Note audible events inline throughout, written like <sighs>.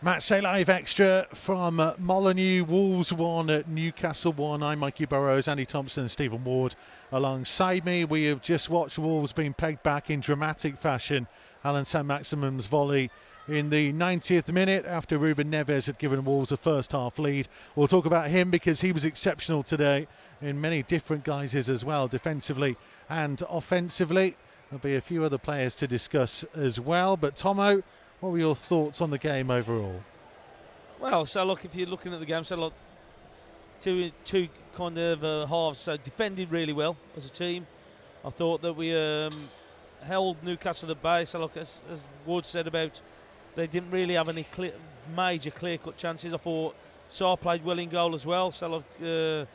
Match Day Live Extra from uh, Molineux, Wolves 1 at Newcastle 1. I'm Mikey Burrows, Andy Thompson, and Stephen Ward alongside me. We have just watched Wolves being pegged back in dramatic fashion. Alan Saint-Maximin's volley in the 90th minute after Ruben Neves had given Wolves a first half lead. We'll talk about him because he was exceptional today in many different guises as well, defensively and offensively. There'll be a few other players to discuss as well. But Tomo, what were your thoughts on the game overall? Well, so look, if you're looking at the game, so look, two two kind of uh, halves. So defended really well as a team. I thought that we um, held Newcastle at bay. So look, as, as Wood said about, they didn't really have any clear, major clear-cut chances. I thought Sá played well in goal as well. So look, uh,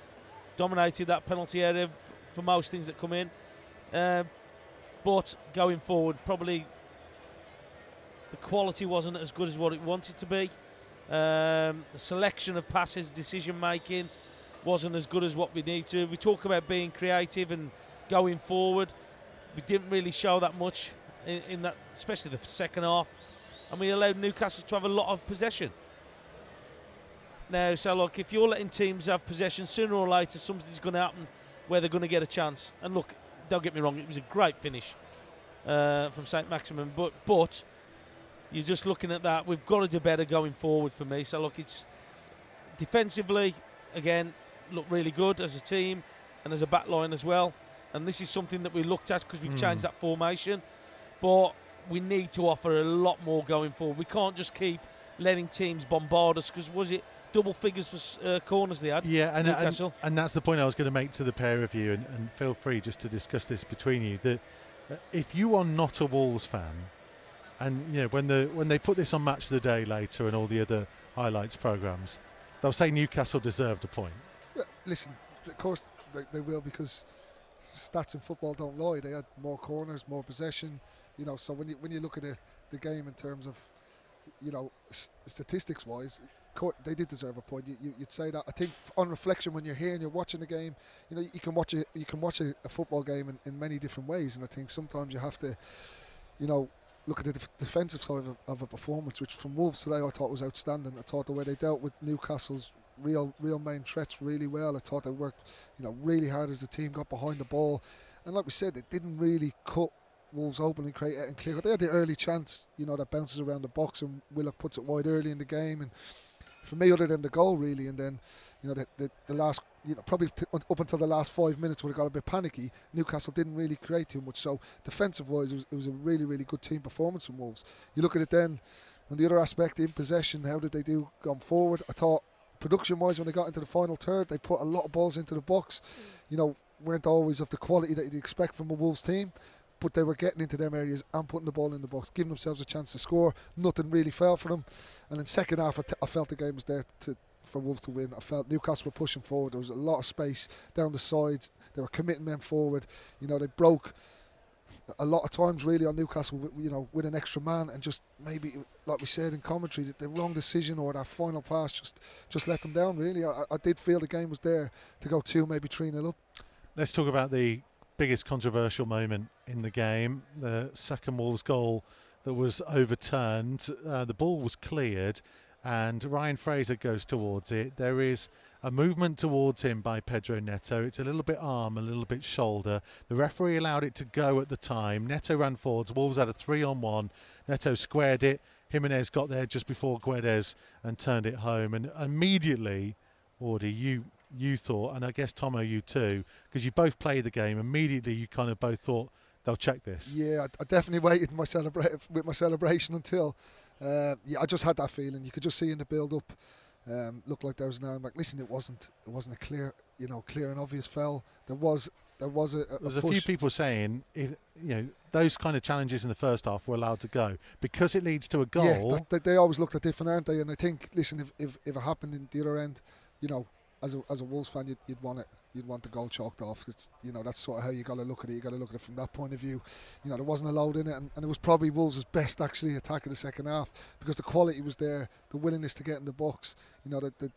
dominated that penalty area for most things that come in. Uh, but going forward, probably the quality wasn't as good as what it wanted to be. Um, the selection of passes, decision making wasn't as good as what we need to. We talk about being creative and going forward. We didn't really show that much in, in that, especially the second half, and we allowed Newcastle to have a lot of possession. Now, so look, if you're letting teams have possession, sooner or later something's going to happen where they're going to get a chance. And look, don't get me wrong, it was a great finish uh, from Saint-Maximin, but but you're just looking at that. We've got to do better going forward for me. So look, it's defensively again look really good as a team and as a back line as well. And this is something that we looked at because we've mm. changed that formation. But we need to offer a lot more going forward. We can't just keep letting teams bombard us because was it double figures for uh, corners they had? Yeah, and, and, and, that's the point I was going to make to the pair of you, and, and feel free just to discuss this between you. That uh, if you are not a Wolves fan, and you know when the when they put this on Match of the Day later and all the other highlights programs, they'll say Newcastle deserved a point. Listen, of course they, they will because stats in football don't lie. They had more corners, more possession. You know, so when you when you look at the, the game in terms of, you know, statistics wise, they did deserve a point. You, would say that. I think on reflection, when you're here and you're watching the game, you know, you can watch a you can watch a, a football game in, in many different ways, and I think sometimes you have to, you know, look at the def- defensive side of, of, a performance, which from Wolves today I thought was outstanding. I thought the way they dealt with Newcastle's real real main threats really well. I thought they worked, you know, really hard as the team got behind the ball, and like we said, it didn't really cut Wolves open and create it and clear. They had the early chance, you know, that bounces around the box and Willock puts it wide early in the game, and for me, other than the goal, really, and then you know the, the, the last, you know, probably t- up until the last five minutes when it got a bit panicky, Newcastle didn't really create too much. So defensive wise, it was, it was a really, really good team performance from Wolves. You look at it then, on the other aspect, in possession, how did they do going forward? I thought production wise, when they got into the final third, they put a lot of balls into the box. Mm. You know, weren't always of the quality that you'd expect from a Wolves team, but they were getting into them areas and putting the ball in the box, giving themselves a chance to score. Nothing really fell for them. And in second half, I, t- I felt the game was there to, for Wolves to win. I felt Newcastle were pushing forward. There was a lot of space down the sides. They were committing men forward. You know, they broke a lot of times really on Newcastle, you know, with an extra man and just maybe, like we said in commentary, the wrong decision or that final pass just just let them down. Really, I, I did feel the game was there to go two, maybe three nil up. Let's talk about the biggest controversial moment in the game, the second Wolves goal that was overturned. Uh, the ball was cleared, and Ryan Fraser goes towards it. There is a movement towards him by Pedro Neto. It's a little bit arm, a little bit shoulder. The referee allowed it to go at the time. Neto ran forwards. Wolves had a three on one. Neto squared it. Jimenez got there just before Guedes and turned it home. And immediately, Wardy, you you thought, and I guess Tomo, you too, because you both played the game. Immediately, you kind of both thought they'll check this. Yeah, I, I definitely waited my celebra- with my celebration until. Uh, yeah, I just had that feeling. You could just see in the build-up, um, looked like there was an arm back. Listen, it wasn't. It wasn't a clear, you know, clear and obvious foul. There was. There was a. a There's a, a few people saying, if you know, those kind of challenges in the first half were allowed to go because it leads to a goal. Yeah, that, they always looked at different, aren't they? And I think, listen, if, if, if it happened in the other end, you know, as a as a Wolves fan, you'd, you'd want it. You'd want the goal chalked off. It's you know that's sort of how you got to look at it. You got to look at it from that point of view. You know there wasn't a load in it, and, and it was probably Wolves' best actually attack in the second half because the quality was there, the willingness to get in the box. You know that the,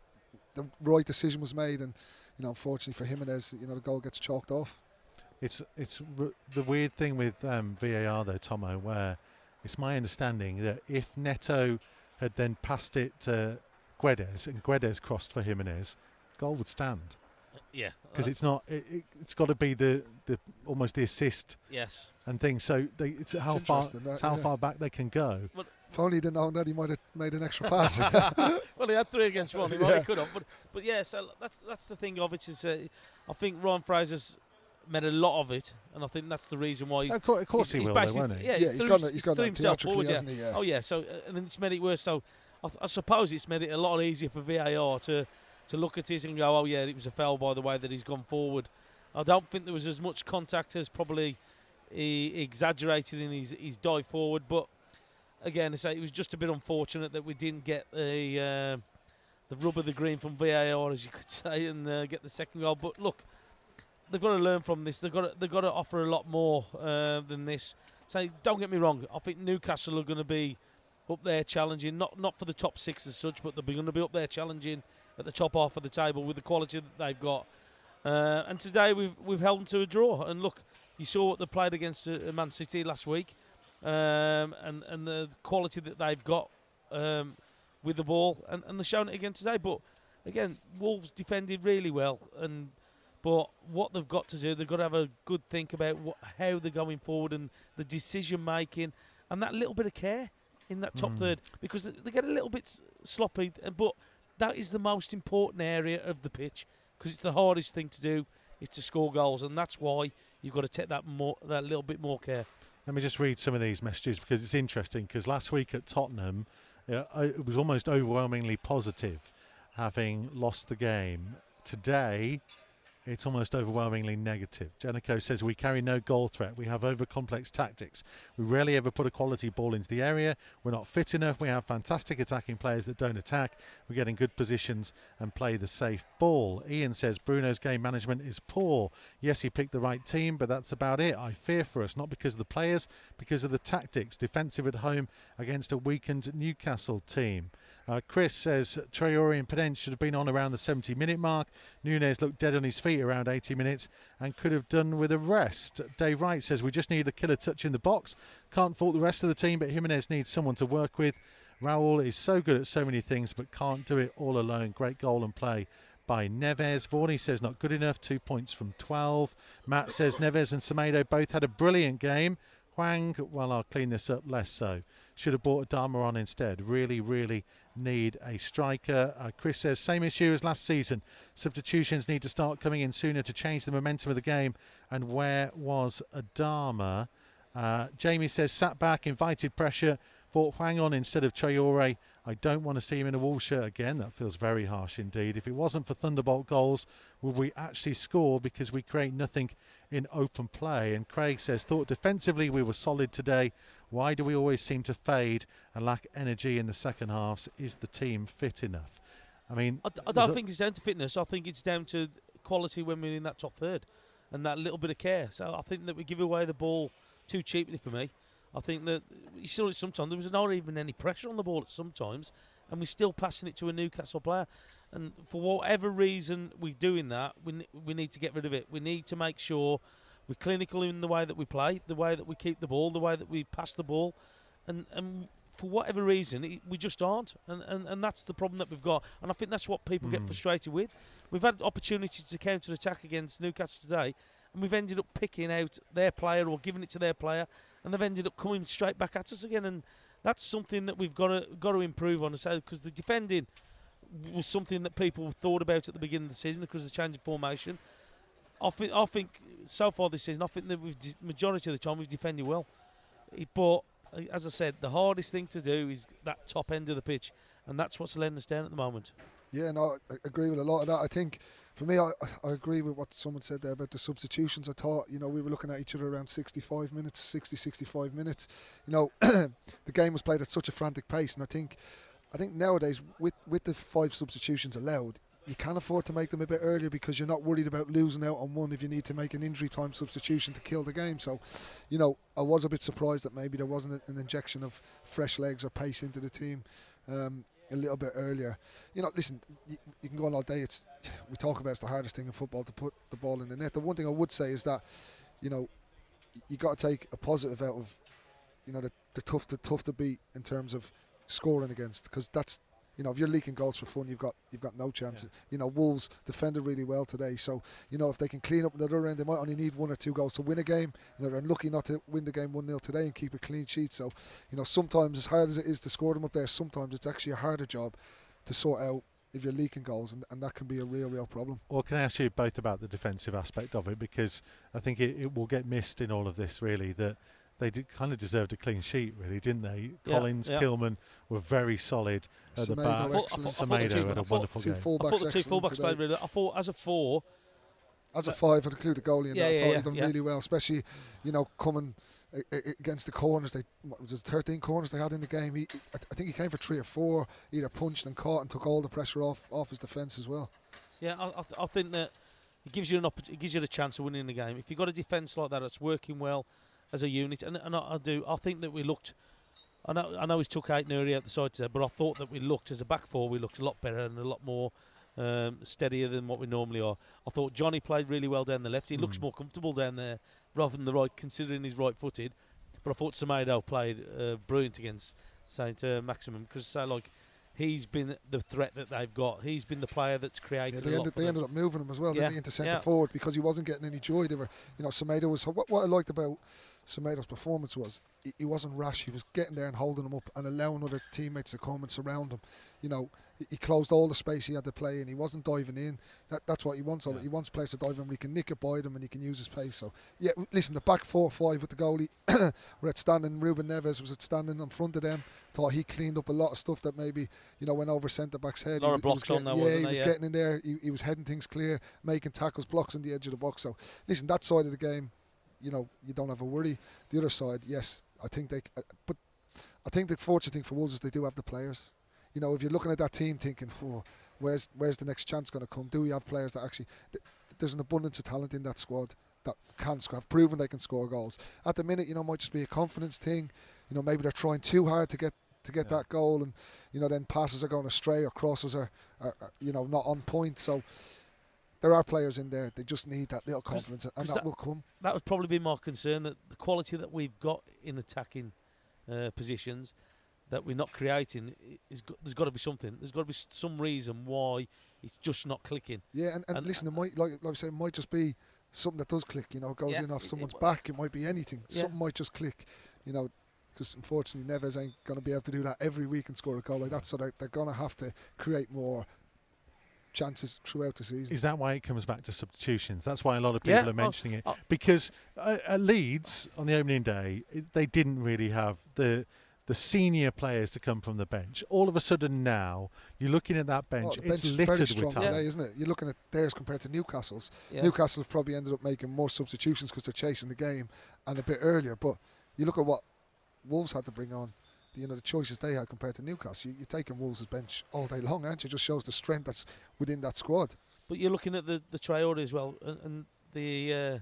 the right decision was made, and you know unfortunately for Jimenez, you know the goal gets chalked off. It's it's r- the weird thing with um, VAR though, Tomo, where it's my understanding that if Neto had then passed it to Guedes and Guedes crossed for Jimenez, goal would stand Yeah. because uh, it's not. It, it, it's got to be the, the almost the assist yes. and things. So they, it's how far that, it's how yeah. far back they can go. If only he'd have known that, he might have made an extra <laughs> pass. <laughs> Well, he had three against one. He might Yeah. have could have, but but yeah. So that's that's the thing of it is, uh, I think Ryan Fraser's made a lot of it, and I think that's the reason why he's. Of course, of course he's, he he's will, though, won't he? Yeah, yeah, he's, he's threw, got his- that. He's he's got himself forward. Yeah. he? Yeah. Oh yeah. So uh, and it's made it worse. So I, th- I suppose it's made it a lot easier for VAR to to look at it and go, oh yeah, it was a foul by the way that he's gone forward. I don't think there was as much contact as probably he exaggerated in his his dive forward, but again, I say it was just a bit unfortunate that we didn't get the uh, the rub of the green from VAR, as you could <laughs> say, and uh, get the second goal. But look, they've got to learn from this. They've got to, they've got to offer a lot more uh, than this. So don't get me wrong. I think Newcastle are going to be up there challenging, not not for the top six as such, but they're going to be up there challenging at the top half of the table with the quality that they've got. Uh, and today we've we've held them to a draw. And look, you saw what they played against uh, Man City last week, um, and and the quality that they've got um, with the ball, and, and they're showing it again today. But again, Wolves defended really well, and but what they've got to do, they've got to have a good think about what, how they're going forward and the decision making, and that little bit of care in that top Mm. third because they, they get a little bit sloppy, but that is the most important area of the pitch because it's the hardest thing to do is to score goals, and that's why you've got to take that more that little bit more care. Let me just read some of these messages because it's interesting. Because last week at Tottenham, it was almost overwhelmingly positive, having lost the game. Today, it's almost overwhelmingly negative. Jenico says we carry no goal threat. We have over complex tactics. We rarely ever put a quality ball into the area. We're not fit enough. We have fantastic attacking players that don't attack. We get in good positions and play the safe ball. Ian says Bruno's game management is poor. Yes, he picked the right team, but that's about it. I fear for us, not because of the players, because of the tactics. Defensive at home against a weakened Newcastle team. Uh, Chris says Traore and Podence should have been on around the 70 minute mark. Nunes looked dead on his feet around 80 minutes and could have done with a rest. Dave Wright says we just need a killer touch in the box. Can't fault the rest of the team, but Jimenez needs someone to work with. Raul is so good at so many things, but can't do it all alone. Great goal and play by Neves. Vorney says not good enough, two points from 12. Matt says Neves and Semedo both had a brilliant game. Hwang, well, I'll clean this up, less so. Should have bought Adama on instead. Really, really need a striker. Uh, Chris says same issue as last season. Substitutions need to start coming in sooner to change the momentum of the game. And where was Adama? Uh, Jamie says sat back, invited pressure, bought Hwang on instead of Traore. I don't want to see him in a Wolves shirt again. That feels very harsh indeed. If it wasn't for Thunderbolt goals, would we actually score because we create nothing in open play? And Craig says, thought defensively we were solid today. Why do we always seem to fade and lack energy in the second halves? Is the team fit enough? I mean, I, d- I don't think it's down to fitness. I think it's down to quality when we're in that top third, and that little bit of care. So I think that we give away the ball too cheaply for me. I think that you saw it sometimes. There was not even any pressure on the ball at sometimes, and we're still passing it to a Newcastle player. And for whatever reason we're doing that, we we need to get rid of it. We need to make sure we're clinical in the way that we play, the way that we keep the ball, the way that we pass the ball, and and for whatever reason it, we just aren't, and, and and that's the problem that we've got. And I think that's what people get Mm. frustrated with. We've had opportunities to counter attack against Newcastle today, and we've ended up picking out their player or giving it to their player, and they've ended up coming straight back at us again. And that's something that we've got to got to improve on. because the defending was something that people thought about at the beginning of the season because of the change in formation. I think I think so far this season, I think we've de- majority of the time we've defended well, but as I said, the hardest thing to do is that top end of the pitch, and that's what's letting us down at the moment. Yeah, no, I agree with a lot of that. I think for me, I, I agree with what someone said there about the substitutions. I thought, you know, we were looking at each other around 65 minutes, 60, 65 minutes. You know, <coughs> the game was played at such a frantic pace, and I think, I think nowadays with with the five substitutions allowed, you can afford to make them a bit earlier because you're not worried about losing out on one if you need to make an injury time substitution to kill the game. So, you know, I was a bit surprised that maybe there wasn't an injection of fresh legs or pace into the team. Um, a little bit earlier. You know, listen, you, you can go on all day. It's <sighs> we talk about it's the hardest thing in football to put the ball in the net. The one thing I would say is that, you know, you got to take a positive out of, you know, the, the tough the tough to beat in terms of scoring against because that's you know if you're leaking goals for fun, you've got you've got no chance. Yeah. You know Wolves defended really well today, so you know if they can clean up the other end, they might only need one or two goals to win a game. You know they're unlucky not to win the game one 0 today and keep a clean sheet. So you know sometimes as hard as it is to score them up there, sometimes it's actually a harder job to sort out if you're leaking goals, and, and that can be a real real problem. Well, can I ask you both about the defensive aspect of it because I think it, it will get missed in all of this. Really, that they did kind of deserved a clean sheet, really, didn't they? Yeah, Collins, yeah. Kilman were very solid at the Semedo back. I thought- I thought- I thought the Semedo two- had a I thought wonderful Two game. I thought the two fullbacks played really well. I thought as a four, As a five, I'd include the goalie in Yeah, that. I yeah, thought yeah, he done yeah. really well, especially you know coming a- a- against the corners. They what was it, 13 corners they had in the game. He, I I think he came for three or four, either punched and caught and took all the pressure off off his defence as well. yeah, I, I, th- I think that it gives you an oppor- it gives you the chance of winning the game. If you've got a defence like that that's working well as a unit, and, and I, I do, I think that we looked. I know, I know he's took Ait-Nouri out the side today, but I thought that we looked as a back four, we looked a lot better and a lot more um, steadier than what we normally are. I thought Johnny played really well down the left. He looks Mm. more comfortable down there rather than the right, considering he's right-footed. But I thought Semedo played uh, brilliant against Saint uh, Maximin because, say, like, he's been the threat that they've got. He's been the player that's Yeah, created. they a lot ended they ended up moving him as well, Yeah, they, into centre yeah. forward because he wasn't getting any joy. They were, you know, Semedo was what, what I liked about Semedo's performance was he, he wasn't rash. He was getting there and holding them up and allowing other teammates to come and surround him. You know, he, he closed all the space he had to play in. He wasn't diving in. That, that's what he wants. all Yeah. He wants players to dive in where he can nick it by them and he can use his pace. So yeah, listen, the back four five with the goalie <coughs> were outstanding. Ruben Neves was outstanding in front of them. Thought he cleaned up a lot of stuff that maybe you know went over centre back's head. He of he was blocks on getting- there, yeah, he was Yeah. getting in there. He, he was heading things clear, making tackles, blocks on the edge of the box. So listen, that side of the game, you know, you don't have a worry. The other side, yes, I think they. Uh, but I think the fortunate thing for Wolves is they do have the players. You know, if you're looking at that team thinking, oh, where's where's the next chance going to come? Do we have players that actually? Th- there's an abundance of talent in that squad that can score, have proven they can score goals. At the minute, you know, it might just be a confidence thing. You know, maybe they're trying too hard to get to get Yeah. that goal, and you know, then passes are going astray or crosses are, are, are you know not on point. So there are players in there. They just need that little confidence, and 'cause that, that- will come. that would probably be my concern that the quality that we've got in attacking uh, positions that we're not creating is go- there's got to be something. There's got to be some reason why it's just not clicking. Yeah, and, and, And- listen, it might like like I said, it might just be something that does click. You know, it goes Yeah, in off it- someone's it- back. It might be anything. Yeah. Something might just click. You know, because unfortunately, Neves ain't going to be able to do that every week and score a goal like that. So they're, they're going to have to create more chances throughout the season. Is that why it comes back to substitutions? That's why a lot of people Yeah, are mentioning it. Because uh, at Leeds on the opening day, it, they didn't really have the the senior players to come from the bench. All of a sudden now, you're looking at that Oh, bench, the it's bench is littered very with strong talent. today, isn't it? You're looking at theirs compared to Newcastle's. Yeah. Newcastle have probably ended up making more substitutions because they're chasing the game and a bit earlier. But you look at what Wolves had to bring on. You know the choices they had compared to Newcastle. You, you're taking Wolves' bench all day long, aren't you? It just shows the strength that's within that squad. But you're looking at the the Traore as well, and, and the uh,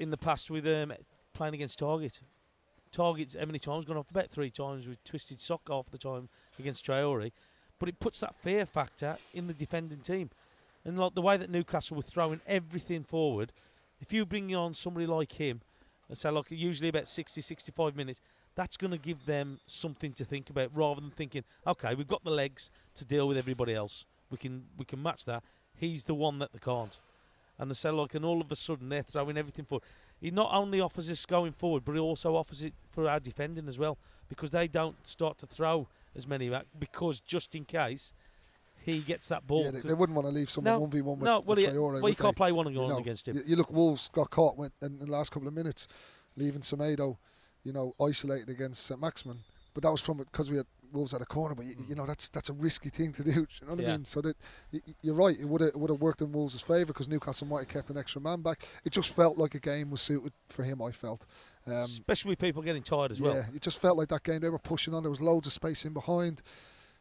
in the past with um, playing against Targett. Targett's how many times gone off? About three times with twisted sock half the time against Traore, but it puts that fear factor in the defending team, and like the way that Newcastle were throwing everything forward. If you bring on somebody like him, and say like usually about 60, 65 minutes, that's going to give them something to think about rather than thinking, okay, we've got the legs to deal with everybody else. We can we can match that. He's the one that they can't. And they say like, and all of a sudden they're throwing everything forward. He not only offers us going forward, but he also offers it for our defending as well, because they don't start to throw as many back because just in case he gets that ball. yeah, they, they wouldn't want to leave someone one v one with, no, well, with Traore, well, you can't they? play one on You know, against him. You, you look, Wolves got caught with, in, in the last couple of minutes, leaving Semedo, you know, isolated against St Maximin. But that was from because we had Wolves at a corner. But you, you know, that's that's a risky thing to do. <laughs> You know what I mean? So that you're right. It would have would have worked in Wolves' favour because Newcastle might have kept an extra man back. It just felt like a game was suited for him. I felt. Um, Especially with people getting tired as yeah, well. Yeah, it just felt like that game. They were pushing on. There was loads of space in behind.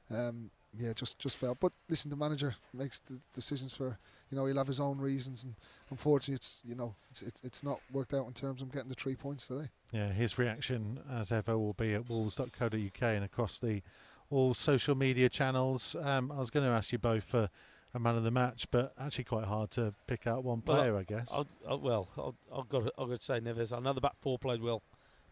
Um, yeah, just just felt. But listen, the manager makes the decisions for. You know, he'll have his own reasons, and unfortunately, it's you know, it's it's, it's not worked out in terms of getting the three points today. Yeah, his reaction, as ever, will be at wolves.co.uk and across the all social media channels. Um, I was going to ask you both for a man of the match, but actually quite hard to pick out one Well, player, I guess. I'll, i well, I'll, I've got to, I've got to say Neves. I know the back four played well.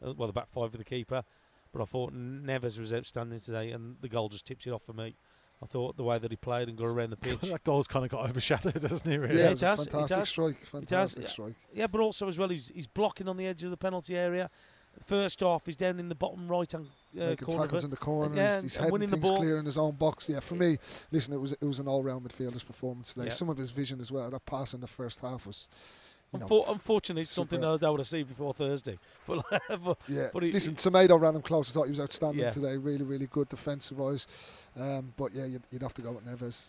Uh, well, the back five for the keeper, But I thought Neves was outstanding today, and the goal just tips it off for me. I thought the way that he played and got around the <laughs> pitch. that goal's kind of got overshadowed, <laughs> doesn't it? Really? Yeah, it it was a has, it fantastic has. strike. Fantastic yeah. strike. yeah, but also as well, he's, he's blocking on the edge of the penalty area. First half, he's down in the bottom right hand uh, Making corner. of tackles in the corner. Yeah, he's he's and heading winning the things ball. clear in his own box. Yeah, for me, listen, it was it was an all-round midfielder's performance today. Yeah. Some of his vision as well. That pass in the first half was, you know, Unfor- unfortunately, it's something superb. that I would have seen before Thursday. <laughs> But, <laughs> but yeah. but he- listen, Tomato ran him close. I thought he was outstanding Yeah. today. Really, really good defensive wise. Um, but yeah, you'd, you'd have to go with Neves.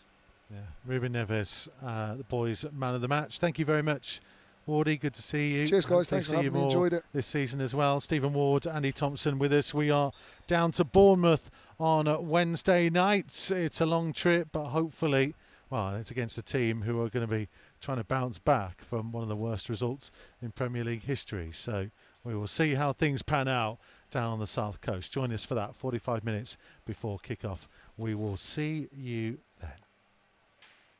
Yeah, Ruben Neves, uh, the boys' man of the match. Thank you very much, Wardy. Good to see you. Cheers, guys. Hopefully Thanks for you having me. Enjoyed it. this season as well. Stephen Ward, Andy Thompson with us. We are down to Bournemouth on uh, Wednesday nights. It's a long trip, but hopefully, well, it's against a team who are going to be trying to bounce back from one of the worst results in Premier League history. So we will see how things pan out down on the south coast. Join us for that 45 minutes before kick-off. We will see you